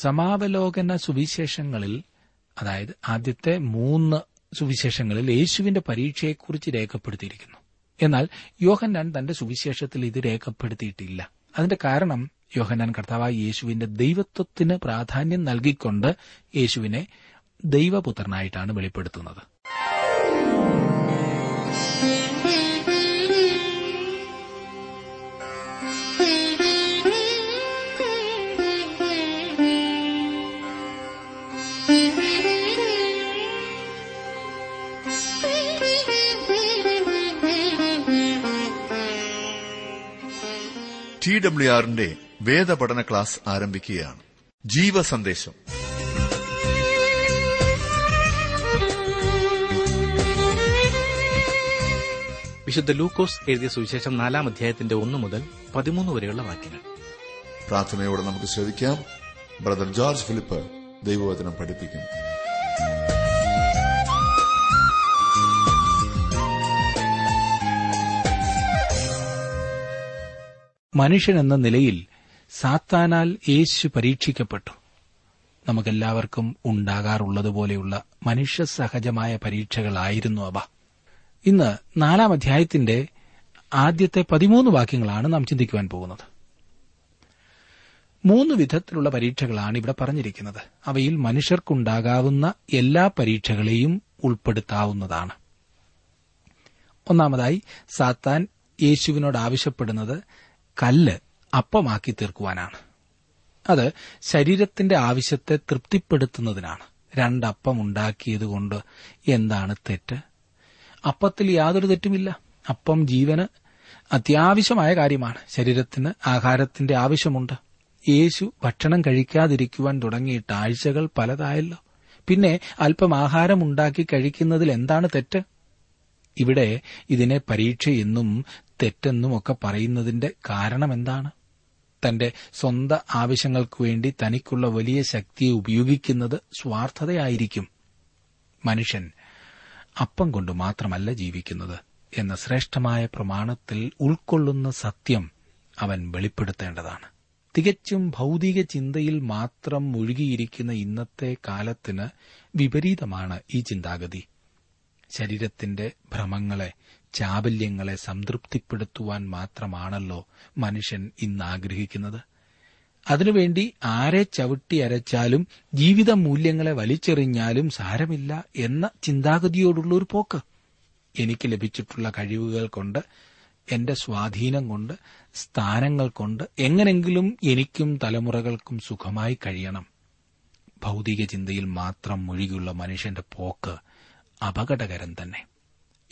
സമാവലോകന സുവിശേഷങ്ങളിൽ അതായത് ആദ്യത്തെ മൂന്ന് സുവിശേഷങ്ങളിൽ യേശുവിന്റെ പരീക്ഷയെക്കുറിച്ച് രേഖപ്പെടുത്തിയിരിക്കുന്നു. എന്നാൽ യോഹന്നാൻ തന്റെ സുവിശേഷത്തിൽ ഇത് രേഖപ്പെടുത്തിയിട്ടില്ല. അതിന്റെ കാരണം യോഹന്നാൻ കർത്താവായ യേശുവിന്റെ ദൈവത്വത്തിന് പ്രാധാന്യം നൽകിക്കൊണ്ട് യേശുവിനെ ദൈവപുത്രനായിട്ടാണ് വെളിപ്പെടുത്തുന്നത്. ടി ഡബ്ല്യു ആറിന്റെ വേദപഠന ക്ലാസ് ആരംഭിക്കുകയാണ്. ജീവസന്ദേശം. വിശുദ്ധ ലൂക്കോസ് എഴുതിയ സുവിശേഷം നാലാം അധ്യായത്തിന്റെ ഒന്ന് മുതൽ പതിമൂന്ന് വരെയുള്ള വാക്യങ്ങൾ. പ്രാർത്ഥനയോടെ നമുക്ക് ശ്രദ്ധിക്കാം ബ്രദർ ജോർജ് ഫിലിപ്പ് ദൈവവചനം പഠിപ്പിക്കും മനുഷ്യനെന്ന നിലയിൽ സാത്താനാൽ യേശു പരീക്ഷിക്കപ്പെട്ടു. നമുക്കെല്ലാവർക്കും ഉണ്ടാകാറുള്ളതുപോലെയുള്ള മനുഷ്യ സഹജമായ പരീക്ഷകളായിരുന്നു അവ. ഇന്ന് നാലാം അധ്യായത്തിന്റെ ആദ്യത്തെ പതിമൂന്ന് വാക്യങ്ങളാണ് നാം ചിന്തിക്കുവാൻ പോകുന്നത്. മൂന്ന് വിധത്തിലുള്ള പരീക്ഷകളാണ് ഇവിടെ പറഞ്ഞിരിക്കുന്നത്. അവയിൽ മനുഷ്യർക്കുണ്ടാകാവുന്ന എല്ലാ പരീക്ഷകളെയും ഉൾപ്പെടുത്താവുന്നതാണ്. ഒന്നാമതായി സാത്താൻ യേശുവിനോട് ആവശ്യപ്പെടുന്നത് കല്ല് അപ്പമാക്കി തീർക്കുവാനാണ്. അത് ശരീരത്തിന്റെ ആവശ്യത്തെ തൃപ്തിപ്പെടുത്തുന്നതിനാണ്. രണ്ടപ്പം ഉണ്ടാക്കിയതുകൊണ്ട് എന്താണ് തെറ്റ്? അപ്പത്തിൽ യാതൊരു തെറ്റുമില്ല. അപ്പം ജീവന് അത്യാവശ്യമായ കാര്യമാണ്. ശരീരത്തിന് ആഹാരത്തിന്റെ ആവശ്യമുണ്ട്. യേശു ഭക്ഷണം കഴിക്കാതിരിക്കുവാൻ തുടങ്ങിയിട്ട് ആഴ്ചകൾ പലതായല്ലോ. പിന്നെ അല്പം ആഹാരം ഉണ്ടാക്കി കഴിക്കുന്നതിൽ എന്താണ് തെറ്റ്? ഇവിടെ ഇതിനെ പരീക്ഷയെന്നും തെറ്റെന്നും ഒക്കെ പറയുന്നതിന്റെ കാരണമെന്താണ്? തന്റെ സ്വന്തം ആവശ്യങ്ങൾക്കു വേണ്ടി തനിക്കുള്ള വലിയ ശക്തിയെ ഉപയോഗിക്കുന്നത് സ്വാർത്ഥതയായിരിക്കും. മനുഷ്യൻ അപ്പം കൊണ്ട് മാത്രമല്ല ജീവിക്കുന്നത് എന്ന ശ്രേഷ്ഠമായ പ്രമാണത്തിൽ ഉൾക്കൊള്ളുന്ന സത്യം അവൻ വെളിപ്പെടുത്തേണ്ടതാണ്. തികച്ചും ഭൗതിക ചിന്തയിൽ മാത്രം മുഴുകിയിരിക്കുന്ന ഇന്നത്തെ കാലത്തിന് വിപരീതമാണ് ഈ ചിന്താഗതി. ശരീരത്തിന്റെ ഭ്രമങ്ങളെ ചാബല്യങ്ങളെ സംതൃപ്തിപ്പെടുത്തുവാൻ മാത്രമാണല്ലോ മനുഷ്യൻ ഇന്ന് ആഗ്രഹിക്കുന്നത് അതിനുവേണ്ടി ആരെ ചവിട്ടി അരച്ചാലും ജീവിത മൂല്യങ്ങളെ വലിച്ചെറിഞ്ഞാലും സാരമില്ല എന്ന ചിന്താഗതിയോടുള്ള ഒരു പോക്ക്. എനിക്ക് ലഭിച്ചിട്ടുള്ള കഴിവുകൾ കൊണ്ട് എന്റെ സ്വാധീനം കൊണ്ട് സ്ഥാനങ്ങൾ കൊണ്ട് എങ്ങനെങ്കിലും എനിക്കും തലമുറകൾക്കും സുഖമായി കഴിയണം. ഭൗതിക ചിന്തയിൽ മാത്രം മുഴുകിയുള്ള മനുഷ്യന്റെ പോക്ക് അപകടകരം തന്നെ.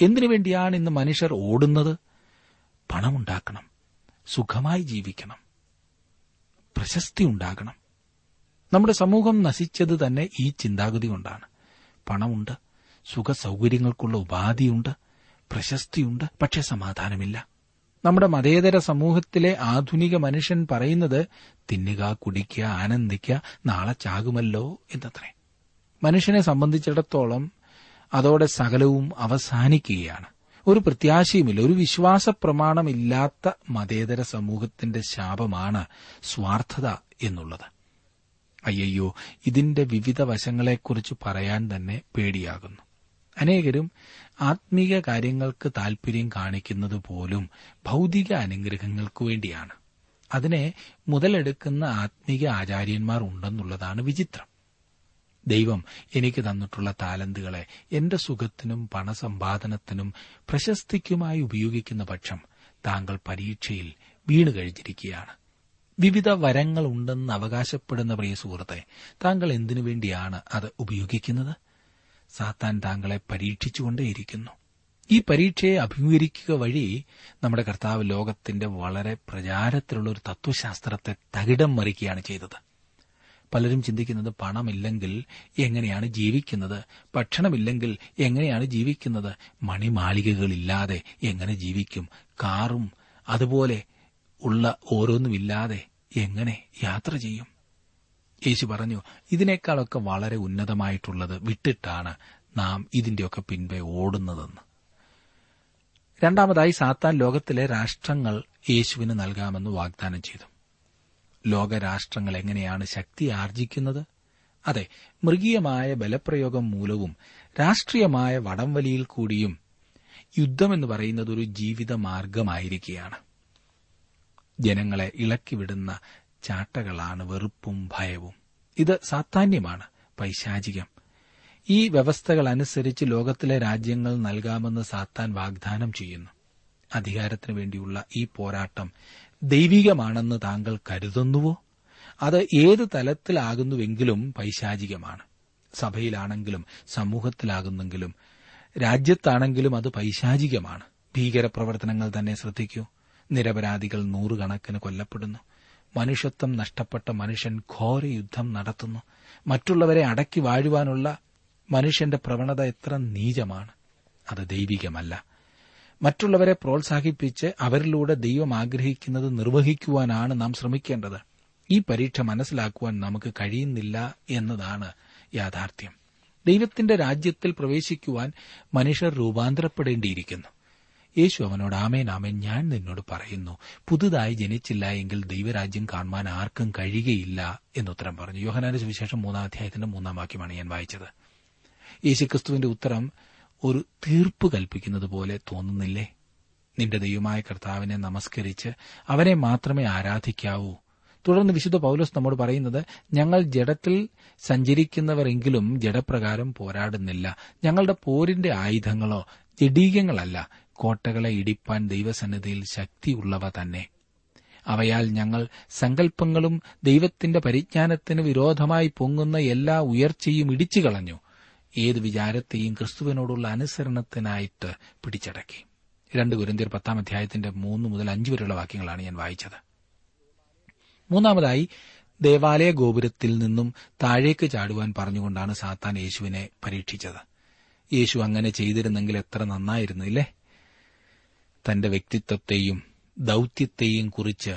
എന്തിനു വേണ്ടിയാണ് ഇന്ന് മനുഷ്യർ ഓടുന്നത്? പണമുണ്ടാക്കണം. സുഖമായി ജീവിക്കണം. പ്രശസ്തി ഉണ്ടാകണം. നമ്മുടെ സമൂഹം നശിച്ചത് തന്നെ ഈ ചിന്താഗതി കൊണ്ടാണ്. പണമുണ്ട് സുഖ സൗകര്യങ്ങൾക്കുള്ള ഉപാധിയുണ്ട് പ്രശസ്തിയുണ്ട് പക്ഷെ സമാധാനമില്ല. നമ്മുടെ മതേതര സമൂഹത്തിലെ ആധുനിക മനുഷ്യൻ പറയുന്നത് തിന്നുക കുടിക്കുക ആനന്ദിക്കുക നാളെ ചാകുമല്ലോ എന്നത്രേ. മനുഷ്യനെ സംബന്ധിച്ചിടത്തോളം അതോടെ സകലവും അവസാനിക്കുകയാണ്. ഒരു പ്രത്യാശയുമില്ല. ഒരു വിശ്വാസ പ്രമാണമില്ലാത്ത മതേതര സമൂഹത്തിന്റെ ശാപമാണ് സ്വാർത്ഥത എന്നുള്ളത്. അയ്യോ ഇതിന്റെ വിവിധ വശങ്ങളെക്കുറിച്ച് പറയാൻ തന്നെ പേടിയാകുന്നു. അനേകരും ആത്മീക കാര്യങ്ങൾക്ക് താൽപര്യം കാണിക്കുന്നത് പോലും ഭൗതിക അനുഗ്രഹങ്ങൾക്കു വേണ്ടിയാണ്. അതിനെ മുതലെടുക്കുന്ന ആത്മീക ആചാര്യന്മാർ ഉണ്ടെന്നുള്ളതാണ് വിചിത്രം. ദൈവം എനിക്ക് തന്നിട്ടുള്ള താലന്തുകളെ എന്റെ സുഖത്തിനും പണസമ്പാദനത്തിനും പ്രശസ്തിക്കുമായി ഉപയോഗിക്കുന്ന പക്ഷം താങ്കൾ പരീക്ഷയിൽ വീണു കഴിഞ്ഞിരിക്കുകയാണ്. വിവിധ വരങ്ങൾ ഉണ്ടെന്ന് അവകാശപ്പെടുന്ന പ്രിയ സുഹൃത്തെ താങ്കൾ എന്തിനു വേണ്ടിയാണ് അത് ഉപയോഗിക്കുന്നത്? സാത്താൻ താങ്കളെ പരീക്ഷിച്ചുകൊണ്ടേയിരിക്കുന്നു. ഈ പരീക്ഷയെ അഭിമുഖീകരിക്കുക വഴി നമ്മുടെ കർത്താവ് ലോകത്തിന്റെ വളരെ പ്രചാരത്തിലുള്ള ഒരു തത്വശാസ്ത്രത്തെ തകിടം മറിക്കുകയാണ് ചെയ്തത്. പലരും ചിന്തിക്കുന്നത് പണമില്ലെങ്കിൽ എങ്ങനെയാണ് ജീവിക്കുന്നത്? ഭക്ഷണമില്ലെങ്കിൽ എങ്ങനെയാണ് ജീവിക്കുന്നത്? മണിമാളികകളില്ലാതെ എങ്ങനെ ജീവിക്കും? കാറും അതുപോലെ ഉള്ള ഓരോന്നുമില്ലാതെ എങ്ങനെ യാത്ര ചെയ്യും? യേശു പറഞ്ഞു ഇതിനേക്കാളൊക്കെ വളരെ ഉന്നതമായിട്ടുള്ളത് വിട്ടിട്ടാണ് നാം ഇതിന്റെയൊക്കെ പിൻപേ ഓടുന്നതെന്ന്. രണ്ടാമതായി സാത്താൻ ലോകത്തിലെ രാഷ്ട്രങ്ങൾ യേശുവിന് നൽകാമെന്ന് വാഗ്ദാനം ചെയ്തു. ലോകരാഷ്ട്രങ്ങൾ എങ്ങനെയാണ് ശക്തി ആർജിക്കുന്നത്? അതെ മൃഗീയമായ ബലപ്രയോഗം മൂലവും രാഷ്ട്രീയമായ വടംവലിയിൽ കൂടിയും യുദ്ധമെന്ന് പറയുന്നത് ഒരു ജീവിത മാർഗമായിരിക്കുകയാണ്. ജനങ്ങളെ ഇളക്കിവിടുന്ന ചാട്ടകളാണ് വെറുപ്പും ഭയവും. ഇത് സാത്താന്യമാണ് പൈശാചികം. ഈ വ്യവസ്ഥകൾ അനുസരിച്ച് ലോകത്തിലെ രാജ്യങ്ങൾ നൽകാമെന്ന് സാത്താൻ വാഗ്ദാനം ചെയ്യുന്നു. അധികാരത്തിനു വേണ്ടിയുള്ള ഈ പോരാട്ടം ദൈവികമാണെന്ന് താങ്കൾ കരുതുന്നുവോ? അത് ഏത് തലത്തിലാകുന്നുവെങ്കിലും പൈശാചികമാണ്. സഭയിലാണെങ്കിലും സമൂഹത്തിലാകുന്നെങ്കിലും രാജ്യത്താണെങ്കിലും അത് പൈശാചികമാണ്. ഭീകരപ്രവർത്തനങ്ങൾ തന്നെ ശ്രദ്ധിക്കൂ. നിരപരാധികൾ നൂറുകണക്കിന് കൊല്ലപ്പെടുന്നു. മനുഷ്യത്വം നഷ്ടപ്പെട്ട മനുഷ്യൻ ഘോര യുദ്ധം നടത്തുന്നു. മറ്റുള്ളവരെ അടക്കി വാഴുവാനുള്ള മനുഷ്യന്റെ പ്രവണത എത്ര നീചമാണ്. അത് ദൈവികമല്ല. മറ്റുള്ളവരെ പ്രോത്സാഹിപ്പിച്ച് അവരിലൂടെ ദൈവം ആഗ്രഹിക്കുന്നത് നിർവഹിക്കുവാനാണ് നാം ശ്രമിക്കേണ്ടത്. ഈ പരീക്ഷ മനസ്സിലാക്കുവാൻ നമുക്ക് കഴിയുന്നില്ല എന്നതാണ് യാഥാർത്ഥ്യം. ദൈവത്തിന്റെ രാജ്യത്തിൽ പ്രവേശിക്കുവാൻ മനുഷ്യർ രൂപാന്തരപ്പെടേണ്ടിയിരിക്കുന്നു. യേശു അവനോട് ആമേൻ ആമേൻ ഞാൻ നിന്നോട് പറയുന്നു. പുതുതായി ജനിച്ചില്ല എങ്കിൽ ദൈവരാജ്യം കാണുവാൻ ആർക്കും കഴിയുകയില്ല എന്നുത്തരം പറഞ്ഞു. യോഹനാന്റെ സുവിശേഷം മൂന്നാം അധ്യായത്തിന്റെ മൂന്നാം വാക്യമാണ് ഞാൻ വായിച്ചത്. യേശുക്രിസ്തുവിന്റെ ഉത്തരം ഒരു തീർപ്പ് കൽപ്പിക്കുന്നത് പോലെ തോന്നുന്നില്ലേ? നിന്റെ ദൈവമായ കർത്താവിനെ നമസ്കരിച്ച് അവനെ മാത്രമേ ആരാധിക്കാവൂ. തുടർന്ന് വിശുദ്ധ പൌലോസ് നമ്മോട് പറയുന്നത് ഞങ്ങൾ ജഡത്തിൽ സഞ്ചരിക്കുന്നവരെങ്കിലും ജഡപ്രകാരം പോരാടുന്നില്ല. ഞങ്ങളുടെ പോരിന്റെ ആയുധങ്ങളോ ജഡീകങ്ങളല്ല. കോട്ടകളെ ഇടിപ്പാൻ ദൈവസന്നിധിയിൽ ശക്തിയുള്ളവ തന്നെ. അവയാൽ ഞങ്ങൾ സങ്കല്പങ്ങളും ദൈവത്തിന്റെ പരിജ്ഞാനത്തിന് വിരോധമായി പൊങ്ങുന്ന എല്ലാ ഉയർച്ചയും ഇടിച്ചു കളഞ്ഞു ഏത് വിചാരത്തെയും ക്രിസ്തുവിനോടുള്ള അനുസരണത്തിനായിട്ട് പിടിച്ചടക്കി. രണ്ട് ഗുരുന്തിയർ പത്താം അധ്യായത്തിന്റെ മൂന്ന് മുതൽ അഞ്ച് വരെയുള്ള വാക്യങ്ങളാണ് ഞാൻ വായിച്ചത്. മൂന്നാമതായി ദേവാലയ ഗോപുരത്തിൽ നിന്നും താഴേക്ക് ചാടുവാൻ പറഞ്ഞുകൊണ്ടാണ് സാത്താൻ യേശുവിനെ പരീക്ഷിച്ചത്. യേശു അങ്ങനെ ചെയ്തിരുന്നെങ്കിൽ എത്ര നന്നായിരുന്നില്ലേ തന്റെ വ്യക്തിത്വത്തെയും ദൌത്യത്തെയും കുറിച്ച്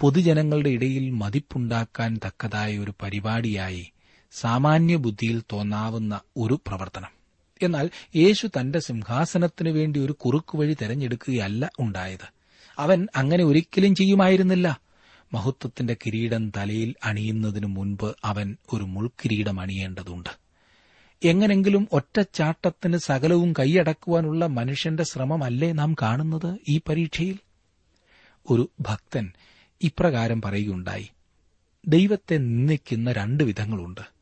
പൊതുജനങ്ങളുടെ ഇടയിൽ മതിപ്പുണ്ടാക്കാൻ തക്കതായ ഒരു പരിപാടിയായി സാമാന്യ ബുദ്ധിയിൽ തോന്നാവുന്ന ഒരു പ്രവർത്തനം. എന്നാൽ യേശു തന്റെ സിംഹാസനത്തിനു വേണ്ടി ഒരു കുറുക്കുവഴി തെരഞ്ഞെടുക്കുകയല്ല ഉണ്ടായത്. അവൻ അങ്ങനെ ഒരിക്കലും ചെയ്യുമായിരുന്നില്ല. മഹത്വത്തിന്റെ കിരീടം തലയിൽ അണിയുന്നതിനു മുൻപ് അവൻ ഒരു മുൾക്കിരീടം അണിയേണ്ടതുണ്ട്. എങ്ങനെങ്കിലും ഒറ്റച്ചാട്ടത്തിന് സകലവും കൈയടക്കുവാനുള്ള മനുഷ്യന്റെ ശ്രമമല്ലേ നാം കാണുന്നത് ഈ പരീക്ഷയിൽ? ഒരു ഭക്തൻ ഇപ്രകാരം പറയുകയുണ്ടായി. ദൈവത്തെ നിന്ദിക്കുന്ന രണ്ട് വിധങ്ങളുണ്ട്.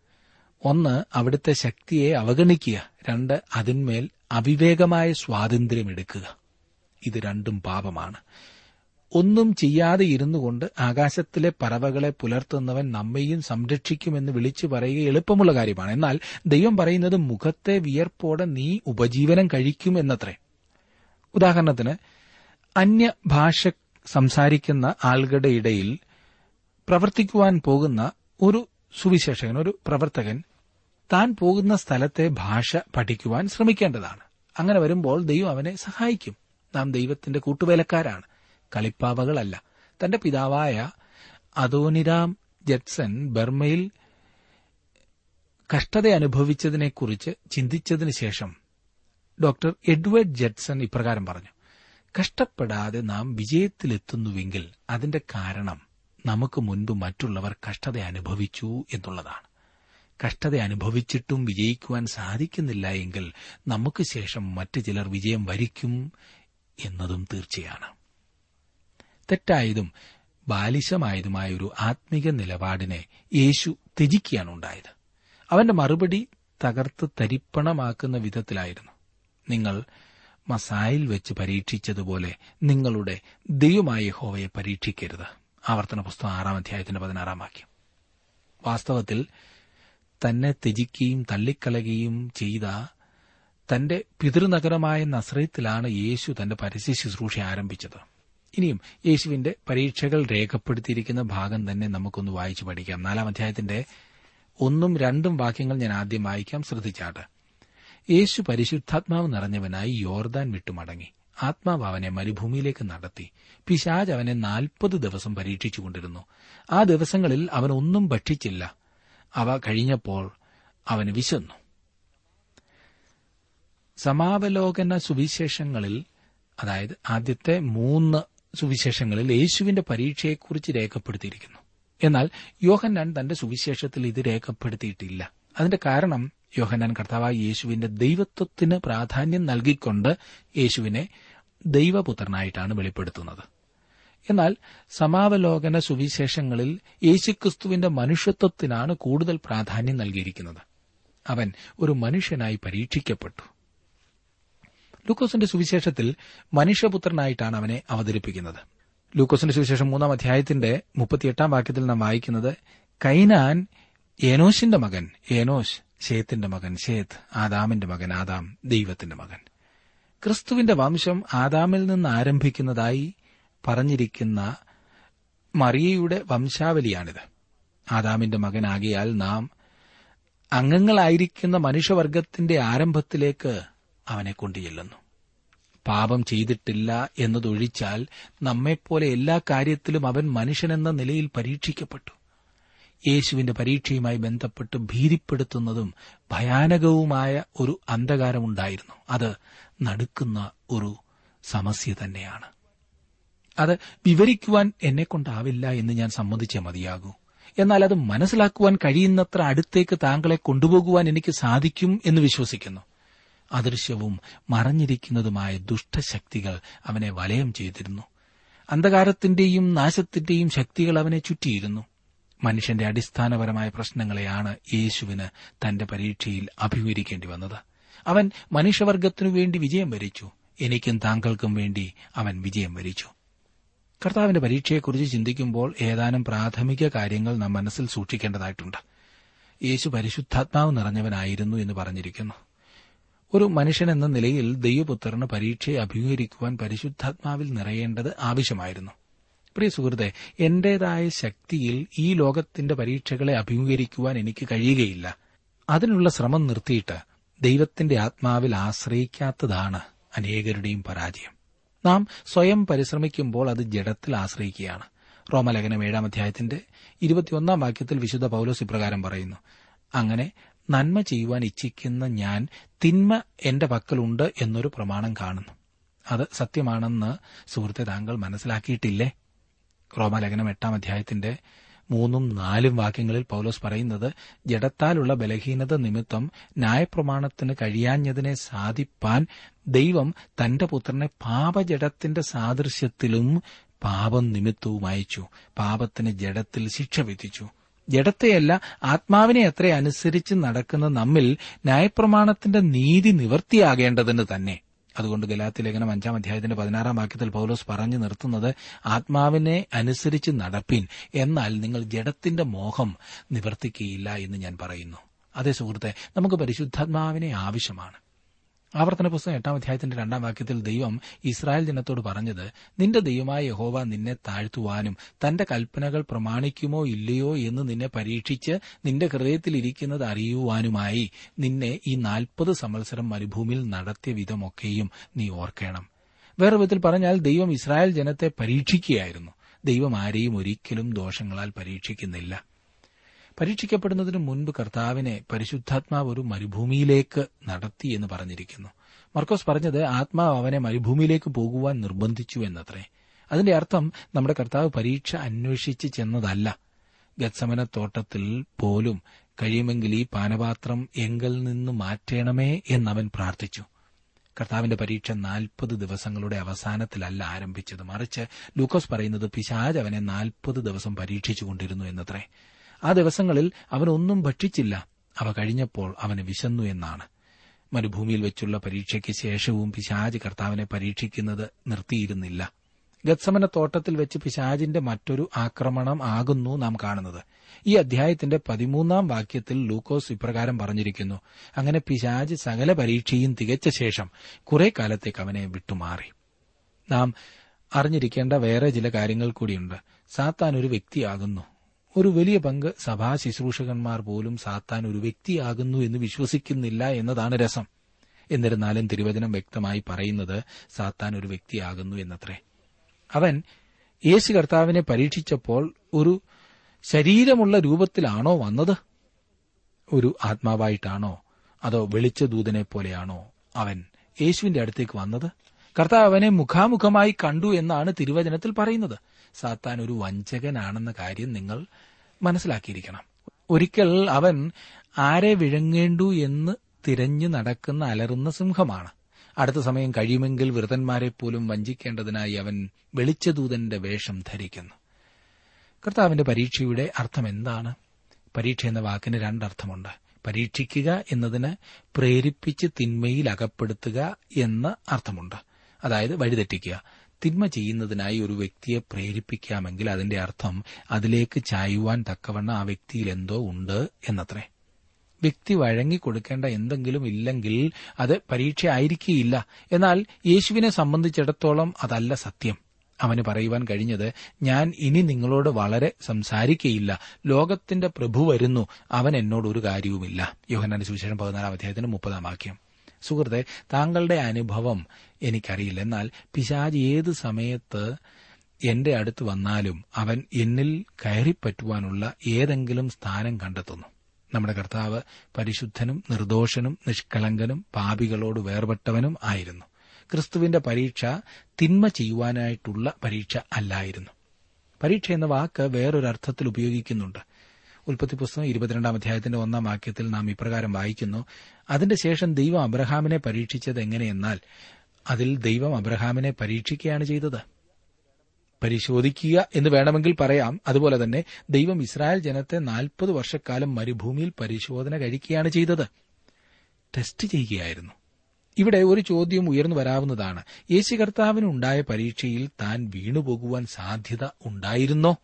ഒന്ന് അവിടുത്തെ ശക്തിയെ അവഗണിക്കുക. രണ്ട് അതിന്മേൽ അവിവേകമായ സ്വാതന്ത്ര്യം എടുക്കുക. ഇത് രണ്ടും പാപമാണ്. ഒന്നും ചെയ്യാതെ ഇരുന്നുകൊണ്ട് ആകാശത്തിലെ പറവകളെ പുലർത്തുന്നവൻ നമ്മെയും സംരക്ഷിക്കുമെന്ന് വിളിച്ചു പറയുക എളുപ്പമുള്ള കാര്യമാണ്. എന്നാൽ ദൈവം പറയുന്നത് മുഖത്തെ വിയർപ്പോടെ നീ ഉപജീവനം കഴിക്കും എന്നത്രേ. ഉദാഹരണത്തിന് അന്യഭാഷ സംസാരിക്കുന്ന ആളുകളുടെ ഇടയിൽ പ്രവർത്തിക്കുവാൻ പോകുന്ന ഒരു സുവിശേഷകൻ ഒരു പ്രവർത്തകൻ താൻ പോകുന്ന സ്ഥലത്തെ ഭാഷ പഠിക്കുവാൻ ശ്രമിക്കേണ്ടതാണ്. അങ്ങനെ വരുമ്പോൾ ദൈവം അവനെ സഹായിക്കും. നാം ദൈവത്തിന്റെ കൂട്ടുവേലക്കാരാണ്. കളിപ്പാവകളല്ല. തന്റെ പിതാവായ അതോനിരാം ജെറ്റ്സൺ ബർമയിൽ കഷ്ടത അനുഭവിച്ചതിനെക്കുറിച്ച് ചിന്തിച്ചതിന് ശേഷം ഡോക്ടർ എഡ്വേർഡ് ജെറ്റ്സൺ ഇപ്രകാരം പറഞ്ഞു കഷ്ടപ്പെടാതെ നാം വിജയത്തിലെത്തുന്നുവെങ്കിൽ അതിന്റെ കാരണം നമുക്ക് മുൻപ് മറ്റുള്ളവർ കഷ്ടത അനുഭവിച്ചു എന്നുള്ളതാണ്. കഷ്ടത അനുഭവിച്ചിട്ടും വിജയിക്കുവാൻ സാധിക്കുന്നില്ല എങ്കിൽ നമുക്ക് ശേഷം മറ്റു ചിലർ വിജയം വരിക്കും എന്നതും തീർച്ചയാണ്. തെറ്റായതും ബാലിശമായതുമായ ഒരു ആത്മീക നിലപാടിനെ യേശു ത്യജിക്കുകയാണുണ്ടായത് അവന്റെ മറുപടി തകർത്ത് തരിപ്പണമാക്കുന്ന വിധത്തിലായിരുന്നു. നിങ്ങൾ മസായിൽ വെച്ച് പരീക്ഷിച്ചതുപോലെ നിങ്ങളുടെ ദൈവമായ ഹോവയെ പരീക്ഷിക്കരുത്. ആവർത്തന പുസ്തകം ആറാം അധ്യായത്തിന്റെ പതിനാറാം വാക്യം. വാസ്തവത്തിൽ തന്നെ ത്യജിക്കുകയും തള്ളിക്കളയുകയും ചെയ്ത തന്റെ പിതൃനഗരമായ നസ്രയത്തിലാണ് യേശു തന്റെ പരസ്യ ശുശ്രൂഷ ആരംഭിച്ചത്. ഇനിയും യേശുവിന്റെ പരീക്ഷകൾ രേഖപ്പെടുത്തിയിരിക്കുന്ന ഭാഗം തന്നെ നമുക്കൊന്ന് വായിച്ചു പഠിക്കാം. നാലാം അധ്യായത്തിന്റെ ഒന്നും രണ്ടും വാക്യങ്ങൾ ഞാൻ ആദ്യം വായിക്കാം. ശ്രദ്ധിച്ചാട്ട്. യേശു പരിശുദ്ധാത്മാവ് നിറഞ്ഞവനായി യോർദാൻ വിട്ടുമടങ്ങി. ആത്മാവ് അവനെ മരുഭൂമിയിലേക്ക് നടത്തി. പിശാജ് അവനെ നാൽപ്പത് ദിവസം പരീക്ഷിച്ചുകൊണ്ടിരുന്നു. ആ ദിവസങ്ങളിൽ അവൻ ഒന്നും ഭക്ഷിച്ചില്ല. അവ കഴിഞ്ഞപ്പോൾ അവന് വിശന്നു. സമാവലോകന സുവിശേഷങ്ങളിൽ അതായത് ആദ്യത്തെ മൂന്ന് സുവിശേഷങ്ങളിൽ യേശുവിന്റെ പരീക്ഷയെക്കുറിച്ച് രേഖപ്പെടുത്തിയിരിക്കുന്നു. എന്നാൽ യോഹന്നാൻ തന്റെ സുവിശേഷത്തിൽ ഇത് രേഖപ്പെടുത്തിയിട്ടില്ല. അതിന്റെ കാരണം യോഹന്നാൻ കർത്താവായ യേശുവിന്റെ ദൈവത്വത്തിന് പ്രാധാന്യം നൽകിക്കൊണ്ട് യേശുവിനെ ദൈവപുത്രനായിട്ടാണ് വെളിപ്പെടുത്തുന്നത്. എന്നാൽ സമാവലോകന സുവിശേഷങ്ങളിൽ യേശുക്രിസ്തുവിന്റെ മനുഷ്യത്വത്തിനാണ് കൂടുതൽ പ്രാധാന്യം നൽകിയിരിക്കുന്നത്. അവൻ ഒരു മനുഷ്യനായി പരീക്ഷിക്കപ്പെട്ടു. ലൂക്കോസിന്റെ സുവിശേഷത്തിൽ മനുഷ്യപുത്രനായിട്ടാണ് അവനെ അവതരിപ്പിക്കുന്നത്. ലൂക്കോസിന്റെ സുവിശേഷം മൂന്നാം അധ്യായത്തിന്റെ മുപ്പത്തിയെട്ടാം വാക്യത്തിൽ നാം വായിക്കുന്നത് കൈനാൻ ഏനോശിന്റെ മകൻ ഏനോസ് ഷേത്തിന്റെ മകൻ ഷേത്ത് ആദാമിന്റെ മകൻ ആദാം ദൈവത്തിന്റെ മകൻ. ക്രിസ്തുവിന്റെ വംശം ആദാമിൽ നിന്ന് ആരംഭിക്കുന്നതായി പറഞ്ഞിരിക്കുന്ന മറിയയുടെ വംശാവലിയാണിത്. ആദാമിന്റെ മകനാകിയാൽ നാം അംഗങ്ങളായിരിക്കുന്ന മനുഷ്യവർഗത്തിന്റെ ആരംഭത്തിലേക്ക് അവനെ കൊണ്ടുചെല്ലുന്നു. പാപം ചെയ്തിട്ടില്ല എന്നതൊഴിച്ചാൽ നമ്മെപ്പോലെ എല്ലാ കാര്യത്തിലും അവൻ മനുഷ്യനെന്ന നിലയിൽ പരീക്ഷിക്കപ്പെട്ടു. യേശുവിന്റെ പരീക്ഷയുമായി ബന്ധപ്പെട്ട് ഭീതിപ്പെടുത്തുന്നതും ഭയാനകവുമായ ഒരു അന്ധകാരമുണ്ടായിരുന്നു. അത് നടുക്കുന്ന ഒരു സമസ്യ തന്നെയാണ്. അത് വിവരിക്കുവാൻ എന്നെക്കൊണ്ടാവില്ല എന്ന് ഞാൻ സമ്മതിച്ചേ മതിയാകൂ. എന്നാൽ അത് മനസ്സിലാക്കുവാൻ കഴിയുന്നത്ര അടുത്തേക്ക് താങ്കളെ കൊണ്ടുപോകുവാൻ എനിക്ക് സാധിക്കും എന്ന് വിശ്വസിക്കുന്നു. അദൃശ്യവും മറഞ്ഞിരിക്കുന്നതുമായ ദുഷ്ടശക്തികൾ അവനെ വലയം ചെയ്തിരുന്നു. അന്ധകാരത്തിന്റെയും നാശത്തിന്റെയും ശക്തികൾ അവനെ ചുറ്റിയിരുന്നു. മനുഷ്യന്റെ അടിസ്ഥാനപരമായ പ്രശ്നങ്ങളെയാണ് യേശുവിന് തന്റെ പരീക്ഷയിൽ അഭിമുഖീകരിക്കേണ്ടി വന്നത്. അവൻ മനുഷ്യവർഗത്തിനു വേണ്ടി വിജയം വരിച്ചു. എനിക്കും താങ്കൾക്കും വേണ്ടി അവൻ വിജയം വരിച്ചു. കർത്താവിന്റെ പരീക്ഷയെക്കുറിച്ച് ചിന്തിക്കുമ്പോൾ ഏതാനും പ്രാഥമിക കാര്യങ്ങൾ നാം മനസ്സിൽ സൂക്ഷിക്കേണ്ടതായിട്ടുണ്ട്. യേശു പരിശുദ്ധാത്മാവ് നിറഞ്ഞവനായിരുന്നു എന്ന് പറഞ്ഞിരിക്കുന്നു. ഒരു മനുഷ്യൻ എന്ന നിലയിൽ ദൈവപുത്രന് പരീക്ഷയെ അഭിമുഖീകരിക്കുവാൻ പരിശുദ്ധാത്മാവിൽ നിറയേണ്ടത് ആവശ്യമായിരുന്നു. പ്രിയ സുഹൃത്തെ എന്റേതായ ശക്തിയിൽ ഈ ലോകത്തിന്റെ പരീക്ഷകളെ അഭിമുഖീകരിക്കുവാൻ എനിക്ക് കഴിയുകയില്ല. അതിനുള്ള ശ്രമം നിർത്തിയിട്ട് ദൈവത്തിന്റെ ആത്മാവിൽ ആശ്രയിക്കാത്തതാണ് അനേകരുടെയും പരാജയം. നാം സ്വയം പരിശ്രമിക്കുമ്പോൾ അത് ജഡത്തിൽ ആശ്രയിക്കുകയാണ്. റോമലേഖനം ഏഴാം അധ്യായത്തിന്റെ ഇരുപത്തിയൊന്നാം വാക്യത്തിൽ വിശുദ്ധ പൌലോസ് ഇപ്രകാരം പറയുന്നു അങ്ങനെ നന്മ ചെയ്യുവാൻ ഇച്ഛിക്കുന്ന ഞാൻ തിന്മ എന്റെ പക്കലുണ്ട് എന്നൊരു പ്രമാണം കാണുന്നു. അത് സത്യമാണെന്ന് സുഹൃത്തെ താങ്കൾ മനസ്സിലാക്കിയിട്ടില്ലേ? റോമലേഖനം എട്ടാം അധ്യായത്തിന്റെ മൂന്നും നാലും വാക്യങ്ങളിൽ പൌലോസ് പറയുന്നത് ജഡത്താലുള്ള ബലഹീനത നിമിത്തം ന്യായപ്രമാണത്തിന് കഴിയാഞ്ഞതിനെ സാധിപ്പാൻ ദൈവം തന്റെ പുത്രനെ പാപജഡത്തിന്റെ സാദൃശ്യത്തിലും പാപം നിമിത്തവും അയച്ചു. പാപത്തിന് ജഡത്തിൽ ശിക്ഷ വിധിച്ചു. ജഡത്തെയല്ല ആത്മാവിനെ അത്ര അനുസരിച്ച് നടക്കുന്ന നമ്മിൽ ന്യായപ്രമാണത്തിന്റെ നീതി നിവർത്തിയാകേണ്ടതിന് തന്നെ. അതുകൊണ്ട് ഗലാത്തി ലേഖനം അഞ്ചാം അധ്യായത്തിന്റെ പതിനാറാം വാക്യത്തിൽ പൌലോസ് പറഞ്ഞു നിർത്തുന്നത് ആത്മാവിനെ അനുസരിച്ച് നടപ്പിൻ എന്നാൽ നിങ്ങൾ ജഡത്തിന്റെ മോഹം നിവർത്തിക്കുകയില്ല എന്ന് ഞാൻ പറയുന്നു. അതേ സുഹൃത്തെ നമുക്ക് പരിശുദ്ധാത്മാവിനെ ആവശ്യമാണ്. ആവർത്തന പുസ്തകം എട്ടാം അധ്യായത്തിന്റെ രണ്ടാം വാക്യത്തിൽ ദൈവം ഇസ്രായേൽ ജനത്തോട് പറഞ്ഞത് നിന്റെ ദൈവമായ യഹോവ നിന്നെ താഴ്ത്തുവാനും തന്റെ കൽപ്പനകൾ പ്രമാണിക്കുമോ ഇല്ലയോ എന്ന് നിന്നെ പരീക്ഷിച്ച് നിന്റെ ഹൃദയത്തിൽ ഇരിക്കുന്നത് അറിയുവാനുമായി നിന്നെ ഈ നാൽപ്പത് സംവത്സരം മരുഭൂമിയിൽ നടത്തിയ വിധമൊക്കെയും നീ ഓർക്കണം. വേറെ വിധത്തിൽ പറഞ്ഞാൽ ദൈവം ഇസ്രായേൽ ജനത്തെ പരീക്ഷിക്കുകയായിരുന്നു. ദൈവം ആരെയും ഒരിക്കലും ദോഷങ്ങളാൽ പരീക്ഷിക്കുന്നില്ല. പരീക്ഷിക്കപ്പെടുന്നതിന് മുൻപ് കർത്താവിനെ പരിശുദ്ധാത്മാവ് ഒരു മരുഭൂമിയിലേക്ക് നടത്തി എന്ന് പറഞ്ഞിരിക്കുന്നു. മർക്കോസ് പറഞ്ഞത് ആത്മാവ് അവനെ മരുഭൂമിയിലേക്ക് പോകുവാൻ നിർബന്ധിച്ചു എന്നത്രേ. അതിന്റെ അർത്ഥം നമ്മുടെ കർത്താവ് പരീക്ഷ അന്വേഷിച്ച് ചെന്നതല്ല. ഗത്സമന തോട്ടത്തിൽ പോലും കഴിയുമെങ്കിൽ ഈ പാനപാത്രം എങ്കിൽ നിന്ന് മാറ്റണമേ എന്നവൻ പ്രാർത്ഥിച്ചു. കർത്താവിന്റെ പരീക്ഷ നാൽപ്പത് ദിവസങ്ങളുടെ അവസാനത്തിലല്ല ആരംഭിച്ചത്. മറിച്ച് ലൂക്കോസ് പറയുന്നത് പിശാജ് അവനെ നാൽപ്പത് ദിവസം പരീക്ഷിച്ചുകൊണ്ടിരുന്നു എന്നത്രേ. ആ ദിവസങ്ങളിൽ അവനൊന്നും ഭക്ഷിച്ചില്ല. അവ കഴിഞ്ഞപ്പോൾ അവന് വിശന്നു എന്നാണ്. മരുഭൂമിയിൽ വെച്ചുള്ള പരീക്ഷയ്ക്ക് ശേഷവും പിശാജ് കർത്താവിനെ പരീക്ഷിക്കുന്നത് നിർത്തിയിരുന്നില്ല. ഗത്സമന തോട്ടത്തിൽ വെച്ച് പിശാജിന്റെ മറ്റൊരു ആക്രമണം ആകുന്നു നാം കാണുന്നത്. ഈ അധ്യായത്തിന്റെ പതിമൂന്നാം വാക്യത്തിൽ ലൂക്കോസ് ഇപ്രകാരം പറഞ്ഞിരിക്കുന്നു. അങ്ങനെ പിശാജ് സകല പരീക്ഷയും തികച്ച ശേഷം കുറെ കാലത്തേക്ക് അവനെ വിട്ടുമാറി. നാം അറിഞ്ഞിരിക്കേണ്ട വേറെ ചില കാര്യങ്ങൾ കൂടിയുണ്ട്. സാത്താൻ ഒരു വ്യക്തിയാകുന്നു. ഒരു വലിയ പങ്ക് സഭാ ശുശ്രൂഷകന്മാർ പോലും സാത്താൻ ഒരു വ്യക്തിയാകുന്നു എന്ന് വിശ്വസിക്കുന്നില്ല എന്നതാണ് രസം. എന്നിരുന്നാലും തിരുവചനം വ്യക്തമായി പറയുന്നത് സാത്താൻ ഒരു വ്യക്തിയാകുന്നു എന്നത്രേ. അവൻ യേശു കർത്താവിനെ പരീക്ഷിച്ചപ്പോൾ ഒരു ശരീരമുള്ള രൂപത്തിലാണോ വന്നത്? ഒരു ആത്മാവായിട്ടാണോ? അതോ വെളിച്ച ദൂതനെ പോലെയാണോ അവൻ യേശുവിന്റെ അടുത്തേക്ക് വന്നത്? കർത്താവ് അവനെ മുഖാമുഖമായി കണ്ടു എന്നാണ് തിരുവചനത്തിൽ പറയുന്നത്. സാത്താൻ ഒരു വഞ്ചകനാണെന്ന കാര്യം നിങ്ങൾ മനസ്സിലാക്കിയിരിക്കണം. ഒരിക്കൽ അവൻ ആരെ വിഴുങ്ങേണ്ടു എന്ന് തിരഞ്ഞു നടക്കുന്ന അലറുന്ന സിംഹമാണ്. അടുത്ത സമയം കഴിയുമെങ്കിൽ വൃതന്മാരെ പോലും വഞ്ചിക്കേണ്ടതിനായി അവൻ വെളിച്ചദൂതന്റെ വേഷം ധരിക്കുന്നു. കർത്താവിന്റെ പരീക്ഷയുടെ അർത്ഥം എന്താണ്? പരീക്ഷ എന്ന വാക്കിന് രണ്ടർത്ഥമുണ്ട്. പരീക്ഷിക്കുക എന്നതിന് പ്രേരിപ്പിച്ച് തിന്മയിൽ അകപ്പെടുത്തുക എന്ന അർത്ഥമുണ്ട്. അതായത് വഴിതെറ്റിക്കുക. തിന്മ ചെയ്യുന്നതിനായി ഒരു വ്യക്തിയെ പ്രേരിപ്പിക്കാമെങ്കിൽ അതിന്റെ അർത്ഥം അതിലേക്ക് ചായുവാൻ തക്കവണ്ണം ആ വ്യക്തിയിൽ എന്തോ ഉണ്ട് എന്നത്രേ. വ്യക്തി വഴങ്ങിക്കൊടുക്കേണ്ട എന്തെങ്കിലും ഇല്ലെങ്കിൽ അത് പരീക്ഷ എന്നാൽ യേശുവിനെ സംബന്ധിച്ചിടത്തോളം അതല്ല സത്യം. അവന് പറയുവാൻ കഴിഞ്ഞത് ഞാൻ ഇനി നിങ്ങളോട് വളരെ സംസാരിക്കയില്ല. ലോകത്തിന്റെ പ്രഭു വരുന്നു. അവൻ എന്നോട് ഒരു കാര്യവുമില്ല. യോഹനാന്റെ സുവിശേഷം പതിനാലാം അധ്യായത്തിന് മുപ്പതാം വാക്യം. സുഹൃത്തെ താങ്കളുടെ അനുഭവം എനിക്കറിയില്ല. എന്നാൽ പിശാജ് ഏത് സമയത്ത് എന്റെ അടുത്ത് വന്നാലും അവൻ എന്നിൽ കയറിപ്പറ്റുവാനുള്ള ഏതെങ്കിലും സ്ഥാനം കണ്ടെത്തുന്നു. നമ്മുടെ കർത്താവ് പരിശുദ്ധനും നിർദോഷനും നിഷ്കളങ്കനും പാപികളോട് വേർപെട്ടവനും ആയിരുന്നു. ക്രിസ്തുവിന്റെ പരീക്ഷ തിന്മ ചെയ്യുവാനായിട്ടുള്ള പരീക്ഷ അല്ലായിരുന്നു. പരീക്ഷ എന്ന വാക്ക് വേറൊരർത്ഥത്തിൽ ഉപയോഗിക്കുന്നുണ്ട്. ഉൽപ്പത്തി പുസ്തകം ഇരുപത്തിരണ്ടാം അധ്യായത്തിന്റെ ഒന്നാം വാക്യത്തിൽ നാം ഇപ്രകാരം വായിക്കുന്നു അതിന്റെ ശേഷം ദൈവം അബ്രഹാമിനെ പരീക്ഷിച്ചത് എങ്ങനെയെന്നാൽ അതിൽ ദൈവം അബ്രഹാമിനെ പരീക്ഷിക്കുകയാണ് ചെയ്തത്. പരിശോധിക്കുക എന്ന് വേണമെങ്കിൽ പറയാം. അതുപോലെ തന്നെ ദൈവം ഇസ്രായേൽ ജനത്തെ നാൽപ്പത് വർഷക്കാലം മരുഭൂമിയിൽ പരിശോധന കഴിക്കുകയാണ് ചെയ്തത്. ടെസ്റ്റ് ചെയ്യുകയായിരുന്നു. ഇവിടെ ഒരു ചോദ്യം ഉയർന്നു വരാവുന്നതാണ്. യേശു കർത്താവിന് ഉണ്ടായ പരീക്ഷയിൽ താൻ വീണുപോകുവാൻ സാധ്യത ഉണ്ടായിരുന്നോ?